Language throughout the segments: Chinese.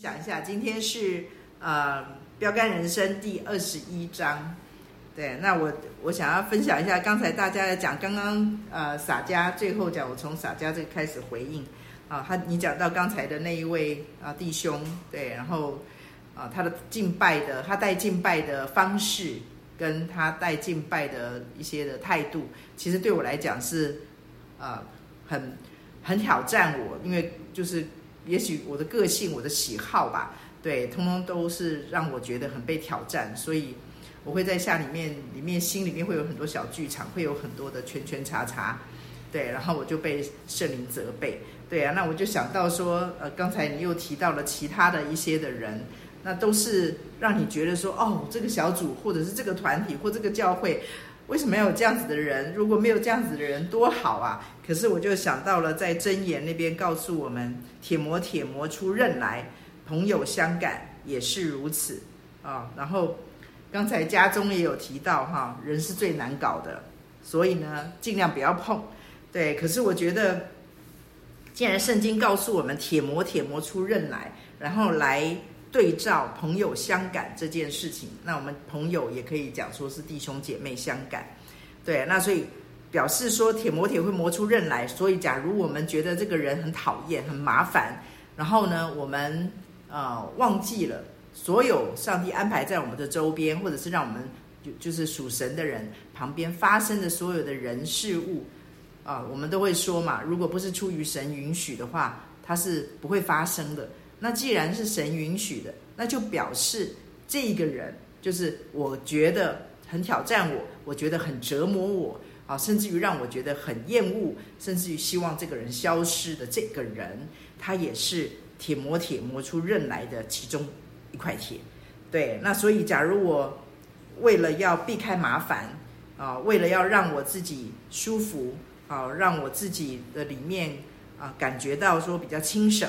讲一下，今天是呃标杆人生第二十一章，对，那我我想要分享一下，刚才大家在讲，刚刚呃洒家最后讲，我从洒家这个开始回应啊，他你讲到刚才的那一位啊弟兄，对，然后啊他的敬拜的，他带敬拜的方式，跟他带敬拜的一些的态度，其实对我来讲是啊很很挑战我，因为就是。也许我的个性、我的喜好吧，对，通通都是让我觉得很被挑战，所以我会在下里面，里面心里面会有很多小剧场，会有很多的圈圈叉叉，对，然后我就被圣灵责备，对啊，那我就想到说，呃，刚才你又提到了其他的一些的人，那都是让你觉得说，哦，这个小组或者是这个团体或这个教会。为什么要有这样子的人？如果没有这样子的人，多好啊！可是我就想到了，在箴言那边告诉我们：“铁磨铁磨出刃来，朋友相感也是如此。”啊，然后刚才家中也有提到哈，人是最难搞的，所以呢，尽量不要碰。对，可是我觉得，既然圣经告诉我们“铁磨铁磨出刃来”，然后来。对照朋友相感这件事情，那我们朋友也可以讲说是弟兄姐妹相感，对，那所以表示说铁磨铁会磨出刃来。所以假如我们觉得这个人很讨厌、很麻烦，然后呢，我们呃忘记了所有上帝安排在我们的周边，或者是让我们就就是属神的人旁边发生的所有的人事物啊、我们都会说嘛，如果不是出于神允许的话，它是不会发生的。那既然是神允许的，那就表示这一个人就是我觉得很挑战我，我觉得很折磨我啊，甚至于让我觉得很厌恶，甚至于希望这个人消失的这个人，他也是铁磨铁磨出刃来的其中一块铁。对，那所以假如我为了要避开麻烦啊，为了要让我自己舒服啊，让我自己的里面啊感觉到说比较轻省。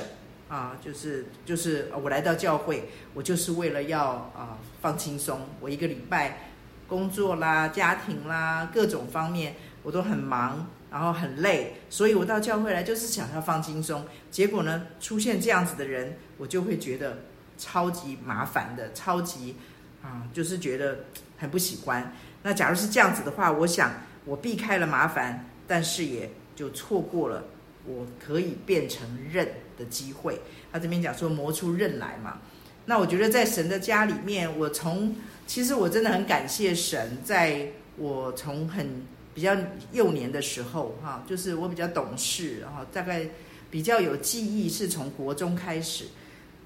啊，就是就是我来到教会，我就是为了要啊放轻松。我一个礼拜工作啦、家庭啦各种方面我都很忙，然后很累，所以我到教会来就是想要放轻松。结果呢，出现这样子的人，我就会觉得超级麻烦的，超级啊，就是觉得很不喜欢。那假如是这样子的话，我想我避开了麻烦，但是也就错过了。我可以变成刃的机会，他这边讲说磨出刃来嘛。那我觉得在神的家里面，我从其实我真的很感谢神，在我从很比较幼年的时候，哈，就是我比较懂事，然后大概比较有记忆，是从国中开始。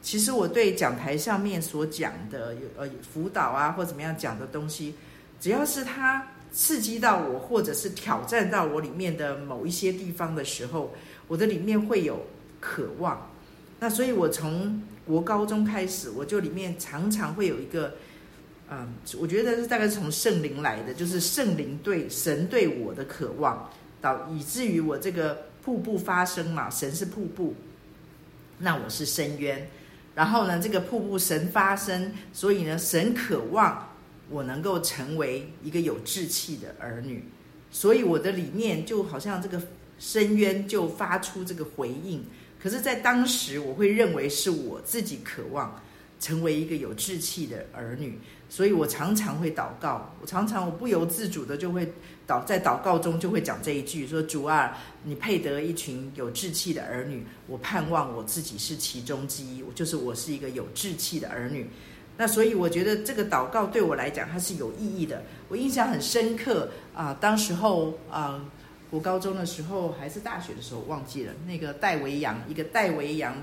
其实我对讲台上面所讲的有呃辅导啊或怎么样讲的东西，只要是他。刺激到我，或者是挑战到我里面的某一些地方的时候，我的里面会有渴望。那所以，我从国高中开始，我就里面常常会有一个，嗯，我觉得是大概是从圣灵来的，就是圣灵对神对我的渴望，导以至于我这个瀑布发生嘛，神是瀑布，那我是深渊。然后呢，这个瀑布神发生，所以呢，神渴望。我能够成为一个有志气的儿女，所以我的里面就好像这个深渊就发出这个回应。可是，在当时，我会认为是我自己渴望成为一个有志气的儿女，所以我常常会祷告。我常常我不由自主的就会祷在祷告中就会讲这一句：说主啊，你配得一群有志气的儿女。我盼望我自己是其中之一，就是我是一个有志气的儿女。那所以我觉得这个祷告对我来讲它是有意义的。我印象很深刻啊，当时候啊，我高中的时候还是大学的时候忘记了。那个戴维阳，一个戴维阳，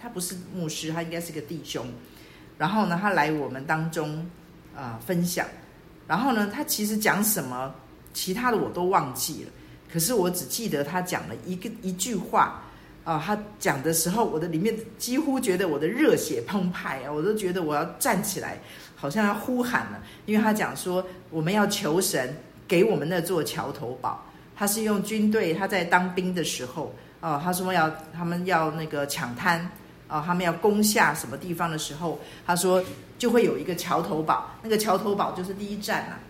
他不是牧师，他应该是个弟兄。然后呢，他来我们当中啊分享。然后呢，他其实讲什么，其他的我都忘记了。可是我只记得他讲了一个一句话。啊，他讲的时候，我的里面几乎觉得我的热血澎湃啊，我都觉得我要站起来，好像要呼喊了。因为他讲说，我们要求神给我们那座桥头堡。他是用军队，他在当兵的时候，啊，他说要他们要那个抢滩，啊，他们要攻下什么地方的时候，他说就会有一个桥头堡，那个桥头堡就是第一站啊。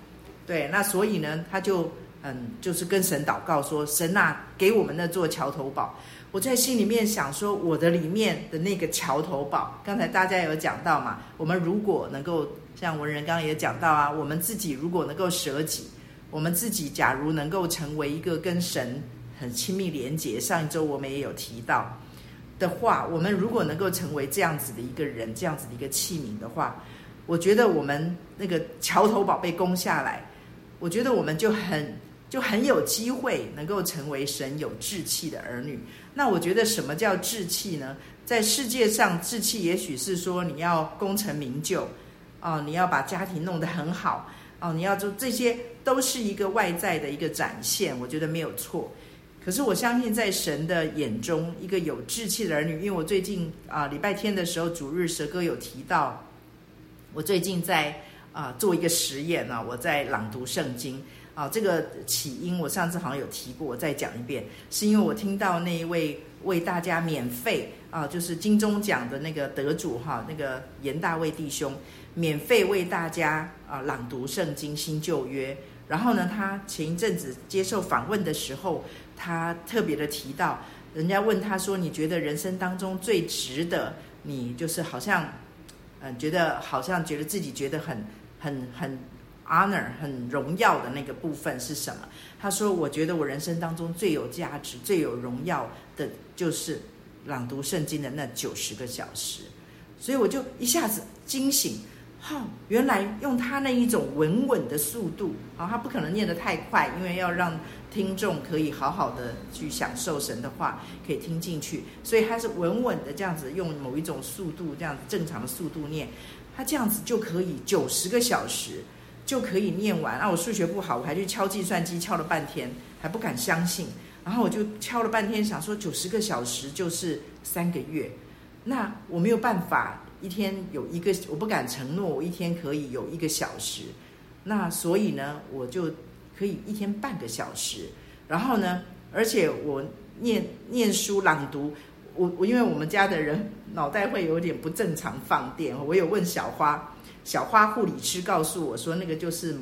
对，那所以呢，他就嗯，就是跟神祷告说：“神啊，给我们那座桥头堡。”我在心里面想说，我的里面的那个桥头堡，刚才大家有讲到嘛？我们如果能够像文人刚刚也讲到啊，我们自己如果能够舍己，我们自己假如能够成为一个跟神很亲密连结，上一周我们也有提到的话，我们如果能够成为这样子的一个人，这样子的一个器皿的话，我觉得我们那个桥头堡被攻下来，我觉得我们就很就很有机会能够成为神有志气的儿女。那我觉得什么叫志气呢？在世界上，志气也许是说你要功成名就，哦，你要把家庭弄得很好，哦，你要做这些都是一个外在的一个展现，我觉得没有错。可是我相信在神的眼中，一个有志气的儿女，因为我最近啊礼拜天的时候主日蛇哥有提到，我最近在啊做一个实验呢，我在朗读圣经。啊，这个起因我上次好像有提过，我再讲一遍，是因为我听到那一位为大家免费啊，就是金钟奖的那个得主哈，那个严大卫弟兄，免费为大家啊朗读圣经新旧约。然后呢，他前一阵子接受访问的时候，他特别的提到，人家问他说：“你觉得人生当中最值得你就是好像，嗯，觉得好像觉得自己觉得很很很。” Honor 很荣耀的那个部分是什么？他说：“我觉得我人生当中最有价值、最有荣耀的，就是朗读圣经的那九十个小时。”所以我就一下子惊醒，哈、原来用他那一种稳稳的速度啊、他不可能念得太快，因为要让听众可以好好的去享受神的话，可以听进去，所以他是稳稳的这样子用某一种速度，这样子正常的速度念，他这样子就可以九十个小时。就可以念完啊！我数学不好，我还去敲计算机，敲了半天，还不敢相信。然后我就敲了半天，想说九十个小时就是三个月，那我没有办法一天有一个，我不敢承诺我一天可以有一个小时。那所以呢，我就可以一天半个小时。然后呢，而且我念念书朗读，我我因为我们家的人脑袋会有点不正常放电，我有问小花。小花护理师告诉我说，那个就是，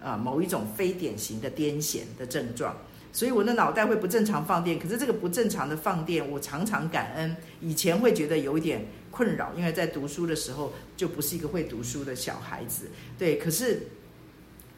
呃，某一种非典型的癫痫的症状，所以我的脑袋会不正常放电。可是这个不正常的放电，我常常感恩。以前会觉得有一点困扰，因为在读书的时候就不是一个会读书的小孩子。对，可是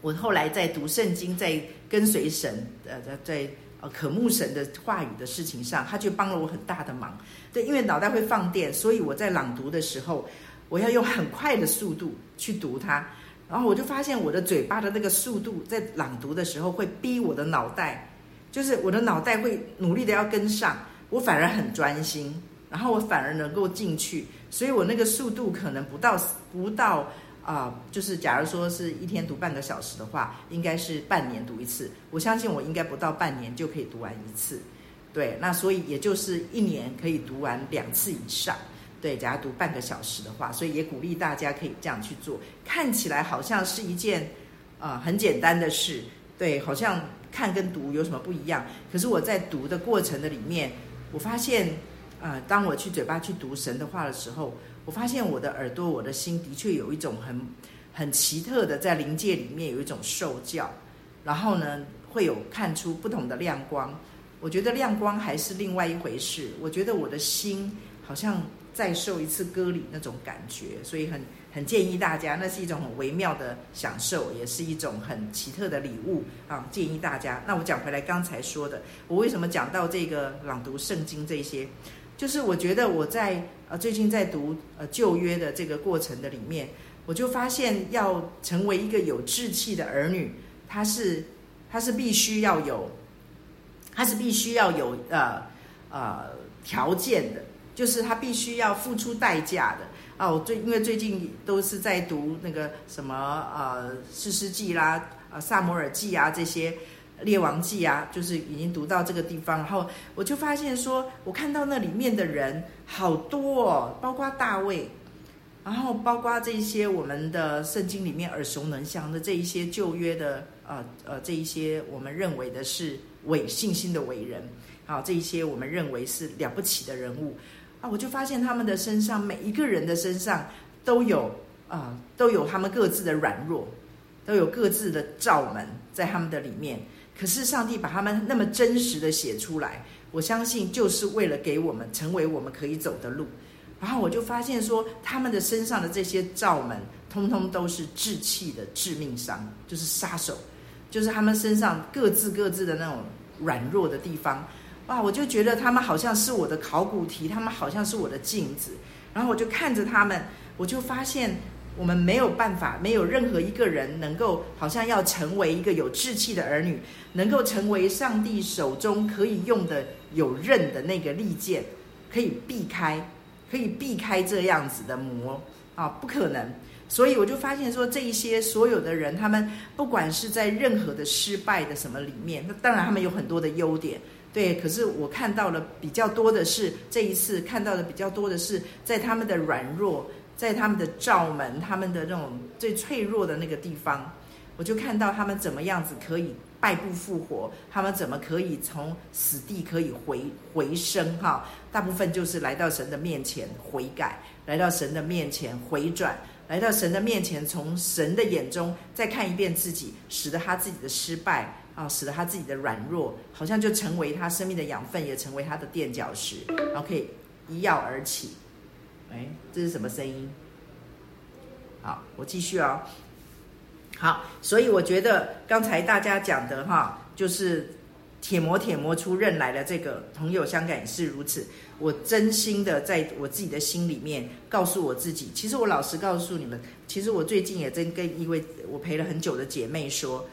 我后来在读圣经，在跟随神，呃，在呃渴慕神的话语的事情上，他就帮了我很大的忙。对，因为脑袋会放电，所以我在朗读的时候。我要用很快的速度去读它，然后我就发现我的嘴巴的那个速度在朗读的时候会逼我的脑袋，就是我的脑袋会努力的要跟上，我反而很专心，然后我反而能够进去，所以我那个速度可能不到不到啊、就是假如说是一天读半个小时的话，应该是半年读一次，我相信我应该不到半年就可以读完一次，对，那所以也就是一年可以读完两次以上。对，假如读半个小时的话，所以也鼓励大家可以这样去做。看起来好像是一件、呃、很简单的事，对，好像看跟读有什么不一样。可是我在读的过程的里面，我发现、呃，当我去嘴巴去读神的话的时候，我发现我的耳朵、我的心的确有一种很很奇特的，在灵界里面有一种受教，然后呢，会有看出不同的亮光。我觉得亮光还是另外一回事。我觉得我的心好像。再受一次割礼那种感觉，所以很很建议大家，那是一种很微妙的享受，也是一种很奇特的礼物啊！建议大家。那我讲回来，刚才说的，我为什么讲到这个朗读圣经这些，就是我觉得我在呃最近在读呃旧约的这个过程的里面，我就发现要成为一个有志气的儿女，他是他是必须要有，他是必须要有呃呃条件的。就是他必须要付出代价的啊！我最因为最近都是在读那个什么呃士师记啦、呃撒摩尔记啊这些列王记啊，就是已经读到这个地方，然后我就发现说，我看到那里面的人好多哦，包括大卫，然后包括这一些我们的圣经里面耳熟能详的这一些旧约的呃呃这一些我们认为的是伟信心的伟人啊，这一些我们认为是了不起的人物。啊，我就发现他们的身上，每一个人的身上都有啊、都有他们各自的软弱，都有各自的罩门在他们的里面。可是上帝把他们那么真实的写出来，我相信就是为了给我们成为我们可以走的路。然后我就发现说，他们的身上的这些罩门，通通都是志气的致命伤，就是杀手，就是他们身上各自各自的那种软弱的地方。哇，我就觉得他们好像是我的考古题，他们好像是我的镜子。然后我就看着他们，我就发现。我们没有办法，没有任何一个人能够，好像要成为一个有志气的儿女，能够成为上帝手中可以用的有刃的那个利剑，可以避开，可以避开这样子的魔啊，不可能。所以我就发现说，这一些所有的人，他们不管是在任何的失败的什么里面，那当然他们有很多的优点，对。可是我看到了比较多的是，这一次看到的比较多的是，在他们的软弱。在他们的罩门，他们的那种最脆弱的那个地方，我就看到他们怎么样子可以败不复活，他们怎么可以从死地可以回回生哈？大部分就是来到神的面前悔改，来到神的面前回转，来到神的面前，从神的眼中再看一遍自己，使得他自己的失败啊，使得他自己的软弱，好像就成为他生命的养分，也成为他的垫脚石，然后可以一跃而起。哎，这是什么声音？好，我继续哦。好，所以我觉得刚才大家讲的哈，就是铁磨铁磨出刃来了。这个朋友相感也是如此。我真心的在我自己的心里面告诉我自己，其实我老实告诉你们，其实我最近也真跟一位我陪了很久的姐妹说，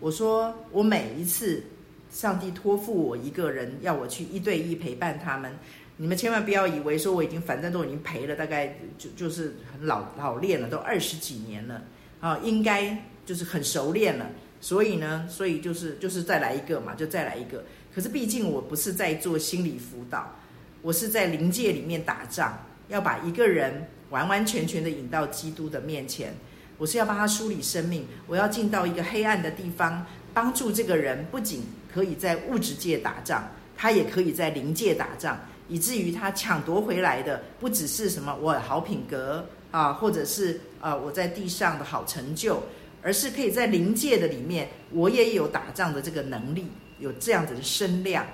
我说我每一次上帝托付我一个人，要我去一对一陪伴他们。你们千万不要以为说我已经反正都已经陪了，大概就就是很老老练了，都二十几年了啊，应该就是很熟练了。所以呢，所以就是就是再来一个嘛，就再来一个。可是毕竟我不是在做心理辅导，我是在灵界里面打仗，要把一个人完完全全的引到基督的面前。我是要帮他梳理生命，我要进到一个黑暗的地方，帮助这个人不仅可以在物质界打仗，他也可以在灵界打仗。以至于他抢夺回来的不只是什么我好品格啊，或者是啊我在地上的好成就，而是可以在灵界的里面，我也有打仗的这个能力，有这样子的声量。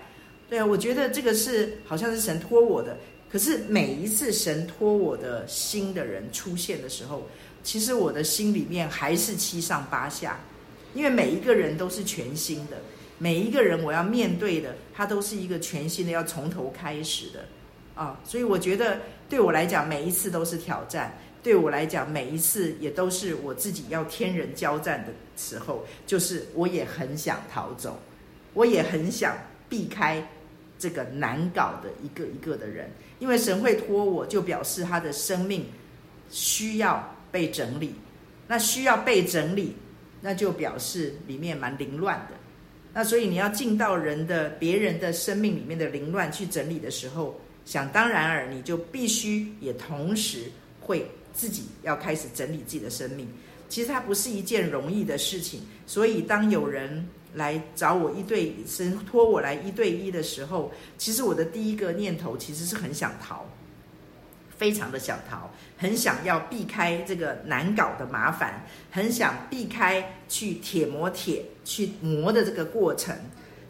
对啊，我觉得这个是好像是神托我的。可是每一次神托我的新的人出现的时候，其实我的心里面还是七上八下，因为每一个人都是全新的。每一个人我要面对的，他都是一个全新的，要从头开始的，啊，所以我觉得对我来讲，每一次都是挑战；对我来讲，每一次也都是我自己要天人交战的时候。就是我也很想逃走，我也很想避开这个难搞的一个一个的人，因为神会托我，就表示他的生命需要被整理。那需要被整理，那就表示里面蛮凌乱的。那所以你要进到人的别人的生命里面的凌乱去整理的时候，想当然尔，你就必须也同时会自己要开始整理自己的生命。其实它不是一件容易的事情。所以当有人来找我一对，神托我来一对一的时候，其实我的第一个念头其实是很想逃。非常的想逃，很想要避开这个难搞的麻烦，很想避开去铁磨铁去磨的这个过程，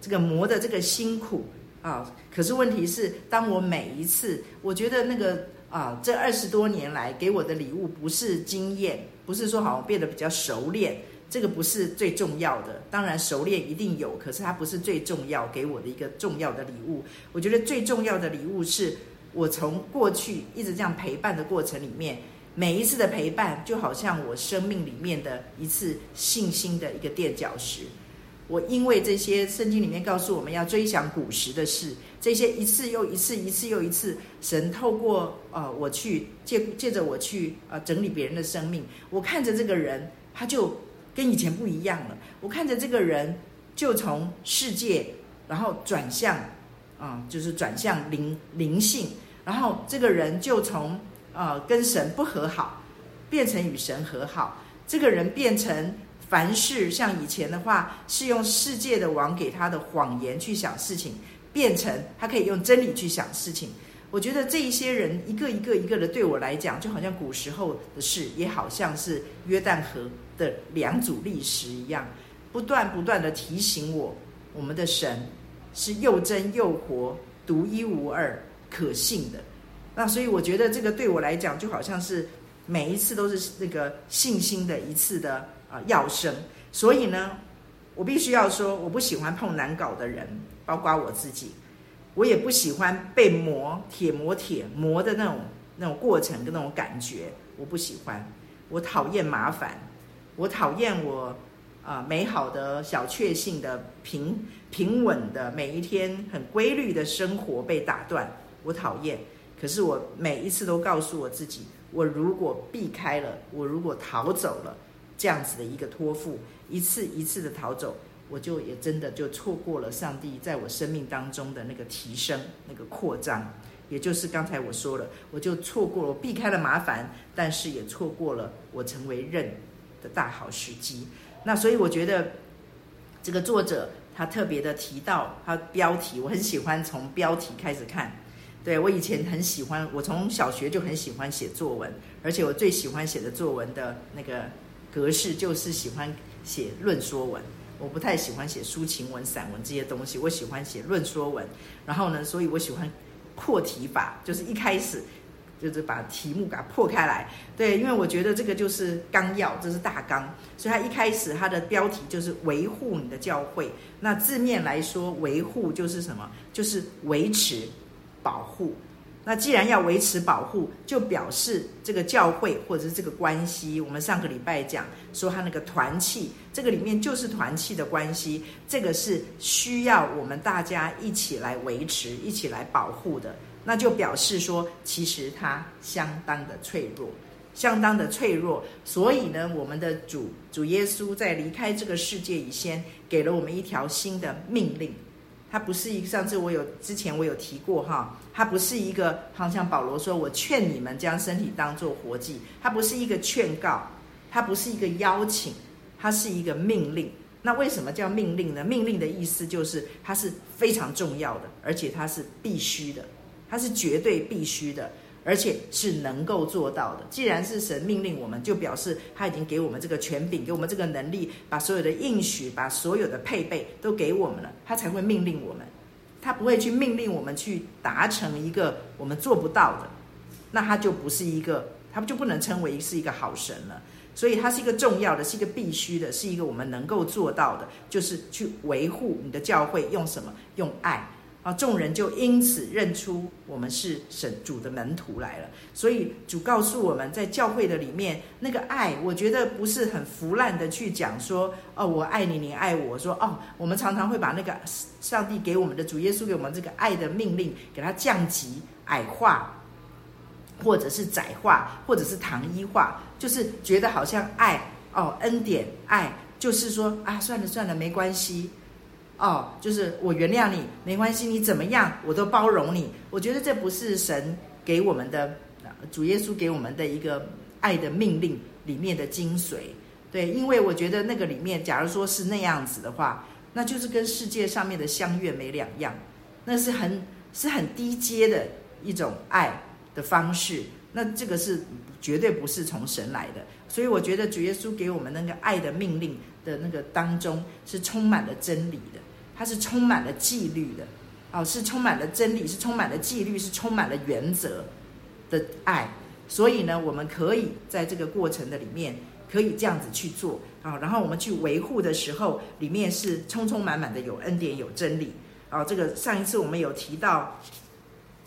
这个磨的这个辛苦啊。可是问题是，当我每一次，我觉得那个啊，这二十多年来给我的礼物不是经验，不是说好像变得比较熟练，这个不是最重要的。当然熟练一定有，可是它不是最重要给我的一个重要的礼物。我觉得最重要的礼物是。我从过去一直这样陪伴的过程里面，每一次的陪伴就好像我生命里面的一次信心的一个垫脚石。我因为这些圣经里面告诉我们要追想古时的事，这些一次又一次，一次又一次，神透过、呃、我去借借着我去、呃、整理别人的生命，我看着这个人他就跟以前不一样了。我看着这个人就从世界然后转向啊、就是转向灵灵性。然后这个人就从呃跟神不和好，变成与神和好。这个人变成凡事像以前的话，是用世界的王给他的谎言去想事情，变成他可以用真理去想事情。我觉得这一些人一个一个一个的，对我来讲，就好像古时候的事，也好像是约旦河的两组历史一样。不断不断的提醒我，我们的神是又真又活、独一无二、可信的。那所以我觉得这个对我来讲，就好像是每一次都是那个信心的一次的啊要生。所以呢，我必须要说，我不喜欢碰难搞的人，包括我自己，我也不喜欢被磨铁磨铁磨的那种那种过程跟那种感觉，我不喜欢。我讨厌麻烦，我讨厌我啊、美好的小确幸的平平稳的每一天很规律的生活被打断，我讨厌。可是我每一次都告诉我自己，我如果避开了，我如果逃走了，这样子的一个托付，一次一次的逃走，我就也真的就错过了上帝在我生命当中的那个提升、那个扩张。也就是刚才我说了，我就错过了，我避开了麻烦，但是也错过了我成为任的大好时机。那所以我觉得这个作者他特别的提到他标题，我很喜欢从标题开始看。对，我以前很喜欢，我从小学就很喜欢写作文，而且我最喜欢写的作文的那个格式就是喜欢写论说文。我不太喜欢写抒情文、散文这些东西，我喜欢写论说文。然后呢，所以我喜欢破题法，就是一开始就是把题目给它破开来。对，因为我觉得这个就是纲要，这是大纲，所以它一开始它的标题就是维护你的教会。那字面来说，维护就是什么？就是维持。保护，那既然要维持保护，就表示这个教会或者是这个关系。我们上个礼拜讲说，他那个团契，这个里面就是团契的关系，这个是需要我们大家一起来维持、一起来保护的。那就表示说，其实它相当的脆弱，相当的脆弱。所以呢，我们的主主耶稣在离开这个世界以前，给了我们一条新的命令。它不是一个，上次我有之前我有提过哈，它不是一个，好像保罗说，我劝你们将身体当做活祭，它不是一个劝告，它不是一个邀请，它是一个命令。那为什么叫命令呢？命令的意思就是它是非常重要的，而且它是必须的，它是绝对必须的。而且是能够做到的。既然是神命令我们，就表示他已经给我们这个权柄，给我们这个能力，把所有的应许，把所有的配备都给我们了，他才会命令我们。他不会去命令我们去达成一个我们做不到的，那他就不是一个，他就不能称为是一个好神了。所以，他是一个重要的，是一个必须的，是一个我们能够做到的，就是去维护你的教会，用什么？用爱。啊，众人就因此认出我们是神主的门徒来了。所以主告诉我们在教会的里面，那个爱，我觉得不是很腐烂的去讲说，哦，我爱你，你爱我。说哦，我们常常会把那个上帝给我们的主耶稣给我们这个爱的命令，给它降级、矮化，或者是窄化，或者是糖衣化，就是觉得好像爱哦，恩典爱，就是说啊，算了算了，没关系。哦，就是我原谅你，没关系，你怎么样，我都包容你。我觉得这不是神给我们的，主耶稣给我们的一个爱的命令里面的精髓。对，因为我觉得那个里面，假如说是那样子的话，那就是跟世界上面的相悦没两样，那是很是很低阶的一种爱的方式。那这个是绝对不是从神来的。所以我觉得主耶稣给我们那个爱的命令的那个当中，是充满了真理的。它是充满了纪律的，哦，是充满了真理，是充满了纪律，是充满了原则的爱。所以呢，我们可以在这个过程的里面，可以这样子去做啊。然后我们去维护的时候，里面是充充满满的有恩典、有真理。哦，这个上一次我们有提到，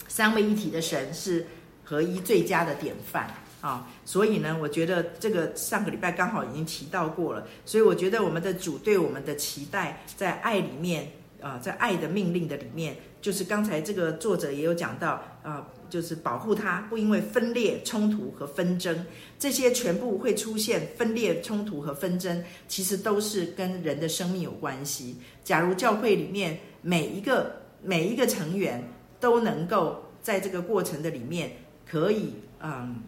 三位一体的神是合一最佳的典范。啊，所以呢，我觉得这个上个礼拜刚好已经提到过了，所以我觉得我们的主对我们的期待，在爱里面啊，在爱的命令的里面，就是刚才这个作者也有讲到啊，就是保护他不因为分裂、冲突和纷争，这些全部会出现分裂、冲突和纷争，其实都是跟人的生命有关系。假如教会里面每一个每一个成员都能够在这个过程的里面可以嗯。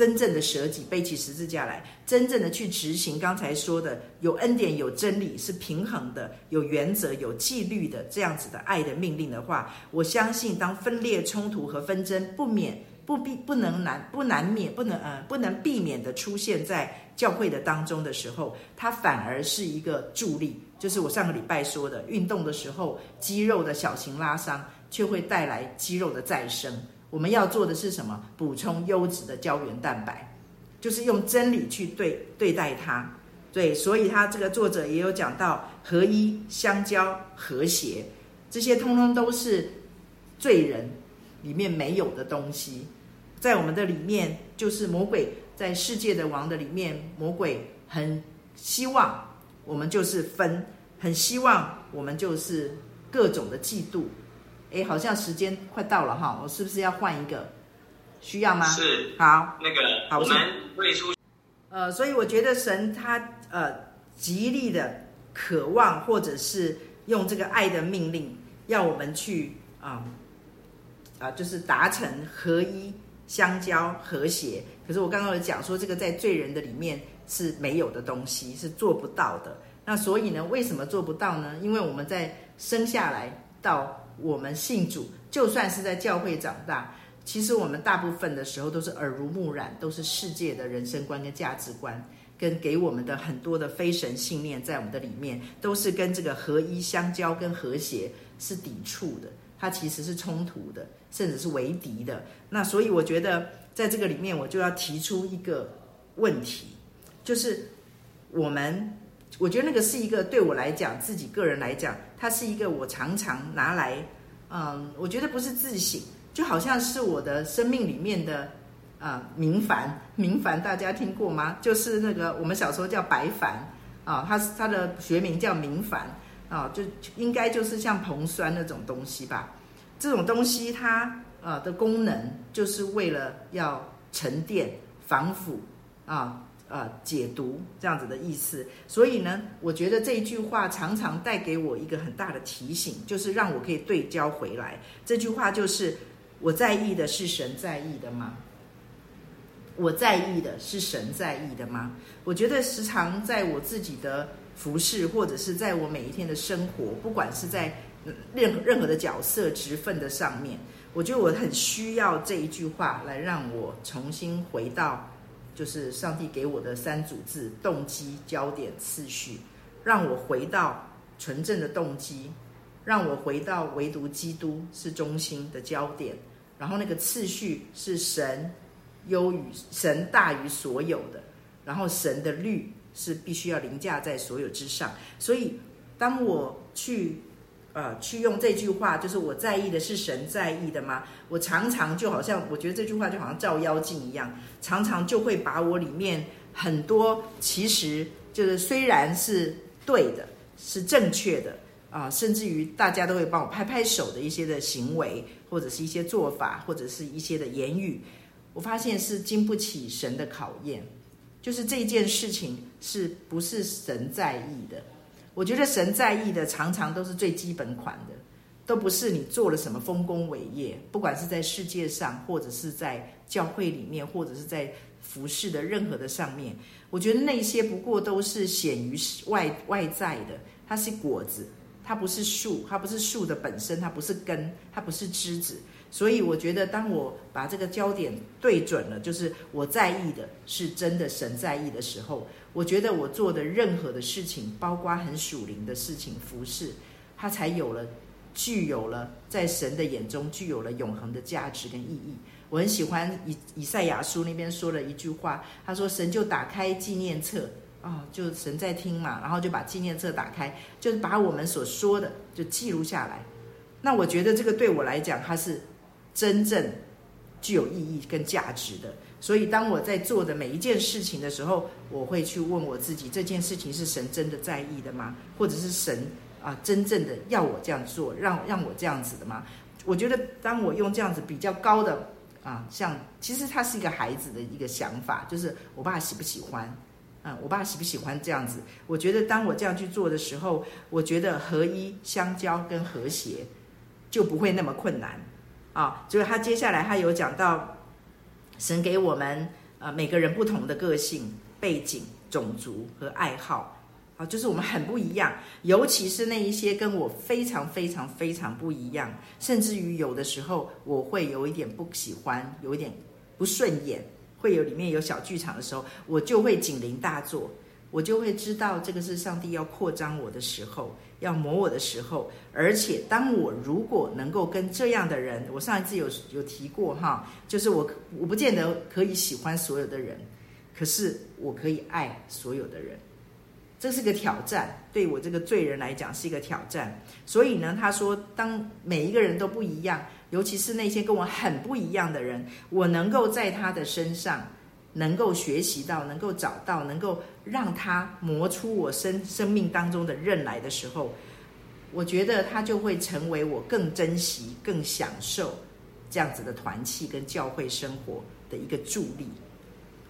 真正的舍己，背起十字架来，真正的去执行刚才说的有恩典、有真理、是平衡的、有原则、有纪律的这样子的爱的命令的话，我相信当分裂、冲突和纷争不免不必不能难不难免不能呃不能避免的出现在教会的当中的时候，它反而是一个助力。就是我上个礼拜说的，运动的时候肌肉的小型拉伤，却会带来肌肉的再生。我们要做的是什么？补充优质的胶原蛋白，就是用真理去对对待它。对，所以他这个作者也有讲到合一、相交、和谐，这些通通都是罪人里面没有的东西。在我们的里面，就是魔鬼在世界的王的里面，魔鬼很希望我们就是分，很希望我们就是各种的嫉妒。哎，好像时间快到了哈，我是不是要换一个？需要吗？是。好，那个好，我们会出。呃，所以我觉得神他呃极力的渴望，或者是用这个爱的命令，要我们去啊啊、呃呃，就是达成合一。相交和谐，可是我刚刚有讲说，这个在罪人的里面是没有的东西，是做不到的。那所以呢，为什么做不到呢？因为我们在生下来到我们信主，就算是在教会长大，其实我们大部分的时候都是耳濡目染，都是世界的人生观跟价值观，跟给我们的很多的非神信念在我们的里面，都是跟这个合一、相交跟和谐是抵触的。它其实是冲突的，甚至是为敌的。那所以我觉得，在这个里面，我就要提出一个问题，就是我们，我觉得那个是一个对我来讲，自己个人来讲，它是一个我常常拿来，嗯，我觉得不是自省，就好像是我的生命里面的啊，明矾，明矾大家听过吗？就是那个我们小时候叫白矾啊，它它的学名叫明矾。啊，就应该就是像硼酸那种东西吧，这种东西它呃的功能就是为了要沉淀、防腐啊、呃解读这样子的意思。所以呢，我觉得这一句话常常带给我一个很大的提醒，就是让我可以对焦回来。这句话就是：我在意的是神在意的吗？我在意的是神在意的吗？我觉得时常在我自己的。服侍，或者是在我每一天的生活，不管是在任任何的角色、职分的上面，我觉得我很需要这一句话来让我重新回到，就是上帝给我的三组字：动机、焦点、次序，让我回到纯正的动机，让我回到唯独基督是中心的焦点，然后那个次序是神优于神大于所有的，然后神的律。是必须要凌驾在所有之上，所以当我去呃去用这句话，就是我在意的是神在意的吗？我常常就好像我觉得这句话就好像照妖镜一样，常常就会把我里面很多其实就是虽然是对的，是正确的啊、甚至于大家都会帮我拍拍手的一些的行为，或者是一些做法，或者是一些的言语，我发现是经不起神的考验。就是这件事情是不是神在意的？我觉得神在意的常常都是最基本款的，都不是你做了什么丰功伟业，不管是在世界上，或者是在教会里面，或者是在服侍的任何的上面。我觉得那些不过都是显于外外在的，它是果子，它不是树，它不是树的本身，它不是根，它不是枝子。所以我觉得，当我把这个焦点对准了，就是我在意的是真的神在意的时候，我觉得我做的任何的事情，包括很属灵的事情、服饰，它才有了具有了在神的眼中具有了永恒的价值跟意义。我很喜欢以以赛亚书那边说了一句话，他说：“神就打开纪念册啊、就神在听嘛，然后就把纪念册打开，就是把我们所说的就记录下来。”那我觉得这个对我来讲，它是。真正具有意义跟价值的，所以当我在做的每一件事情的时候，我会去问我自己：这件事情是神真的在意的吗？或者是神啊，真正的要我这样做，让让我这样子的吗？我觉得，当我用这样子比较高的啊，像其实他是一个孩子的一个想法，就是我爸喜不喜欢？嗯，我爸喜不喜欢这样子？我觉得，当我这样去做的时候，我觉得合一、相交跟和谐就不会那么困难。啊，就是他接下来他有讲到，神给我们呃每个人不同的个性、背景、种族和爱好，啊，就是我们很不一样，尤其是那一些跟我非常非常非常不一样，甚至于有的时候我会有一点不喜欢，有一点不顺眼，会有里面有小剧场的时候，我就会警铃大作，我就会知道这个是上帝要扩张我的时候。要磨我的时候，而且当我如果能够跟这样的人，我上一次有有提过哈，就是我我不见得可以喜欢所有的人，可是我可以爱所有的人，这是个挑战，对我这个罪人来讲是一个挑战。所以呢，他说，当每一个人都不一样，尤其是那些跟我很不一样的人，我能够在他的身上。能够学习到，能够找到，能够让他磨出我生生命当中的刃来的时候，我觉得他就会成为我更珍惜、更享受这样子的团契跟教会生活的一个助力。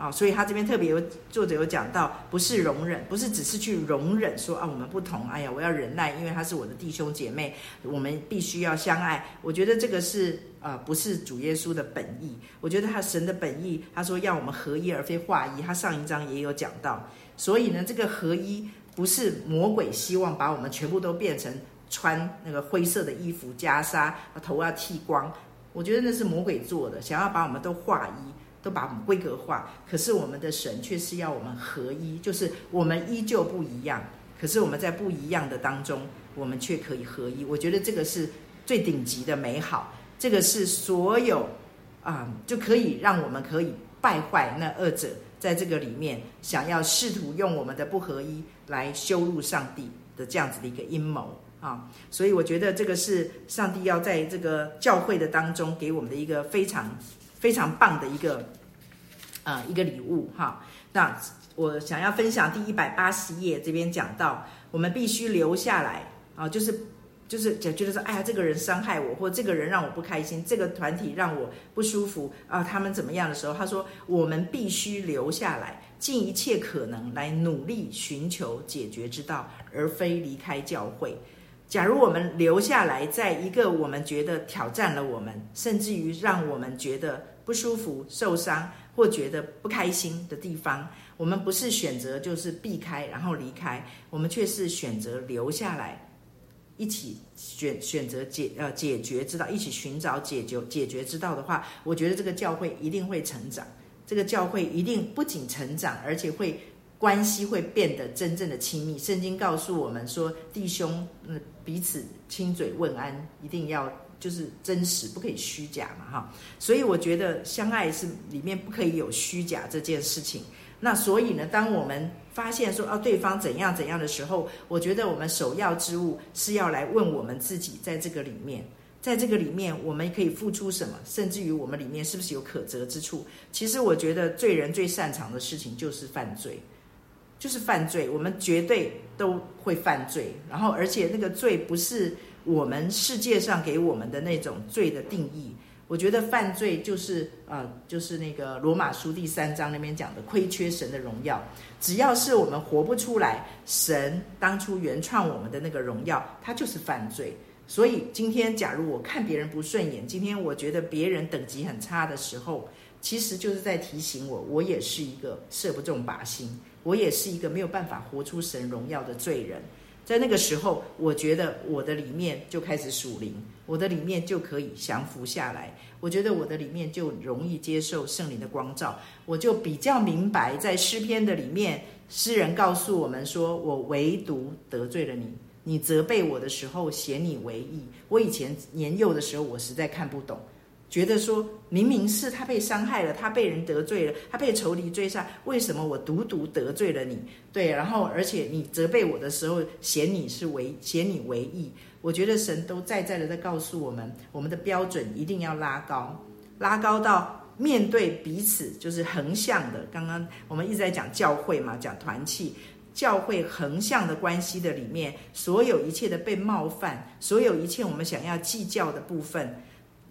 啊，所以他这边特别有作者有讲到，不是容忍，不是只是去容忍说啊，我们不同，哎呀，我要忍耐，因为他是我的弟兄姐妹，我们必须要相爱。我觉得这个是、呃，不是主耶稣的本意。我觉得他神的本意，他说要我们合一而非化一。他上一章也有讲到，所以呢，这个合一不是魔鬼希望把我们全部都变成穿那个灰色的衣服袈裟，头要剃光。我觉得那是魔鬼做的，想要把我们都化一。都把我们规格化，可是我们的神却是要我们合一，就是我们依旧不一样，可是我们在不一样的当中，我们却可以合一。我觉得这个是最顶级的美好，这个是所有啊、就可以让我们可以败坏那二者在这个里面想要试图用我们的不合一来羞辱上帝的这样子的一个阴谋啊。所以我觉得这个是上帝要在这个教会的当中给我们的一个非常。非常棒的一个，呃，一个礼物哈。那我想要分享第一百八十页这边讲到，我们必须留下来啊，就是就是觉得说，哎呀，这个人伤害我，或这个人让我不开心，这个团体让我不舒服啊，他们怎么样的时候，他说我们必须留下来，尽一切可能来努力寻求解决之道，而非离开教会。假如我们留下来，在一个我们觉得挑战了我们，甚至于让我们觉得不舒服、受伤或觉得不开心的地方，我们不是选择就是避开然后离开，我们却是选择留下来，一起选选择解呃解决之道，一起寻找解决解决之道的话，我觉得这个教会一定会成长，这个教会一定不仅成长，而且会。关系会变得真正的亲密。圣经告诉我们说，弟兄，嗯，彼此亲嘴问安，一定要就是真实，不可以虚假嘛，哈。所以我觉得相爱是里面不可以有虚假这件事情。那所以呢，当我们发现说，啊，对方怎样怎样的时候，我觉得我们首要之务是要来问我们自己，在这个里面，在这个里面，我们可以付出什么？甚至于我们里面是不是有可责之处？其实我觉得罪人最擅长的事情就是犯罪。就是犯罪，我们绝对都会犯罪。然后，而且那个罪不是我们世界上给我们的那种罪的定义。我觉得犯罪就是呃，就是那个罗马书第三章那边讲的亏缺神的荣耀。只要是我们活不出来，神当初原创我们的那个荣耀，它就是犯罪。所以今天，假如我看别人不顺眼，今天我觉得别人等级很差的时候，其实就是在提醒我，我也是一个射不中靶心。我也是一个没有办法活出神荣耀的罪人，在那个时候，我觉得我的里面就开始属灵，我的里面就可以降服下来。我觉得我的里面就容易接受圣灵的光照，我就比较明白，在诗篇的里面，诗人告诉我们说：“我唯独得罪了你，你责备我的时候显你为义。”我以前年幼的时候，我实在看不懂。觉得说，明明是他被伤害了，他被人得罪了，他被仇敌追杀，为什么我独独得罪了你？对，然后而且你责备我的时候，显你是为显你为义。我觉得神都在在的在告诉我们，我们的标准一定要拉高，拉高到面对彼此就是横向的。刚刚我们一直在讲教会嘛，讲团契，教会横向的关系的里面，所有一切的被冒犯，所有一切我们想要计较的部分。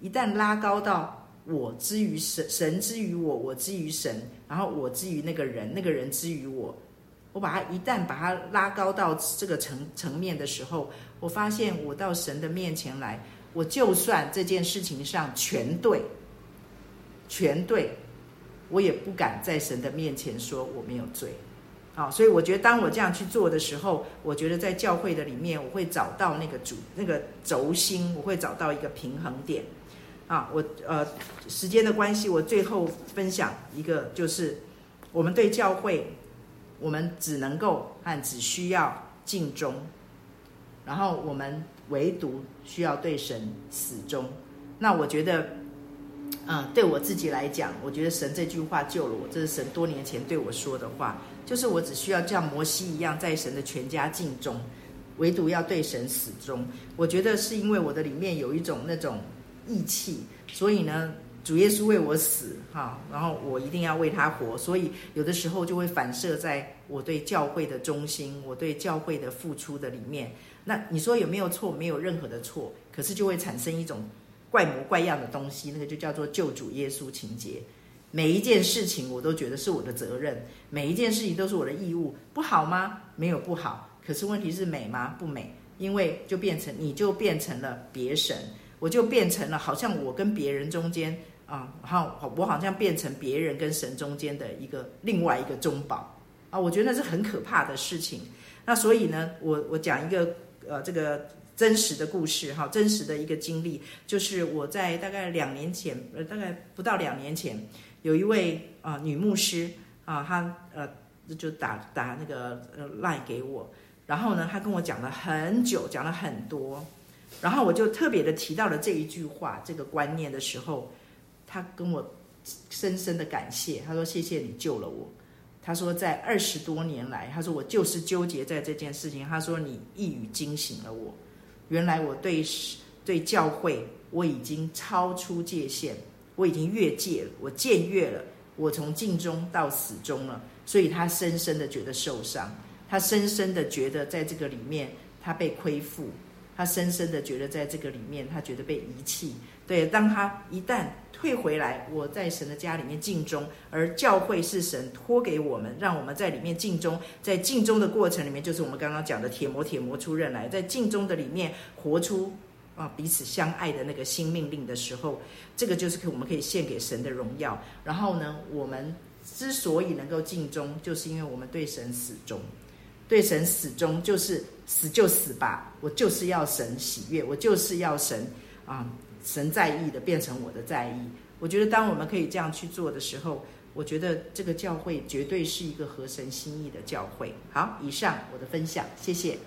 一旦拉高到我之于神，神之于我，我之于神，然后我之于那个人，那个人之于我，我把它一旦把它拉高到这个层层面的时候，我发现我到神的面前来，我就算这件事情上全对，全对，我也不敢在神的面前说我没有罪。啊，所以我觉得当我这样去做的时候，我觉得在教会的里面，我会找到那个主那个轴心，我会找到一个平衡点。啊，我呃时间的关系，我最后分享一个，就是我们对教会，我们只能够和只需要尽忠，然后我们唯独需要对神死忠。那我觉得，嗯，对我自己来讲，我觉得神这句话救了我，这是神多年前对我说的话。就是我只需要像摩西一样，在神的全家尽忠，唯独要对神死忠。我觉得是因为我的里面有一种那种义气，所以呢，主耶稣为我死，哈，然后我一定要为他活。所以有的时候就会反射在我对教会的忠心，我对教会的付出的里面。那你说有没有错？没有任何的错，可是就会产生一种怪模怪样的东西，那个就叫做救主耶稣情节。每一件事情我都觉得是我的责任，每一件事情都是我的义务，不好吗？没有不好，可是问题是美吗？不美，因为就变成你就变成了别神，我就变成了好像我跟别人中间啊，然后我好像变成别人跟神中间的一个另外一个中保啊，我觉得那是很可怕的事情。那所以呢，我我讲一个呃这个真实的故事哈，真实的一个经历，就是我在大概两年前，呃大概不到两年前。有一位啊、女牧师啊，她呃就打打那个呃赖给我，然后呢，她跟我讲了很久，讲了很多，然后我就特别的提到了这一句话，这个观念的时候，他跟我深深的感谢，他说谢谢你救了我，他说在二十多年来，他说我就是纠结在这件事情，他说你一语惊醒了我，原来我对对教会我已经超出界限。我已经越界了，我僭越了，我从尽忠到死忠了，所以他深深的觉得受伤，他深深的觉得在这个里面他被亏负，他深深的觉得在这个里面他觉得被遗弃。对，当他一旦退回来，我在神的家里面尽忠，而教会是神托给我们，让我们在里面尽忠，在尽忠的过程里面，就是我们刚刚讲的铁磨铁磨出刃来，在尽忠的里面活出。啊，彼此相爱的那个新命令的时候，这个就是可我们可以献给神的荣耀。然后呢，我们之所以能够尽忠，就是因为我们对神死忠，对神死忠就是死就死吧，我就是要神喜悦，我就是要神啊，神在意的变成我的在意。我觉得当我们可以这样去做的时候，我觉得这个教会绝对是一个合神心意的教会。好，以上我的分享，谢谢。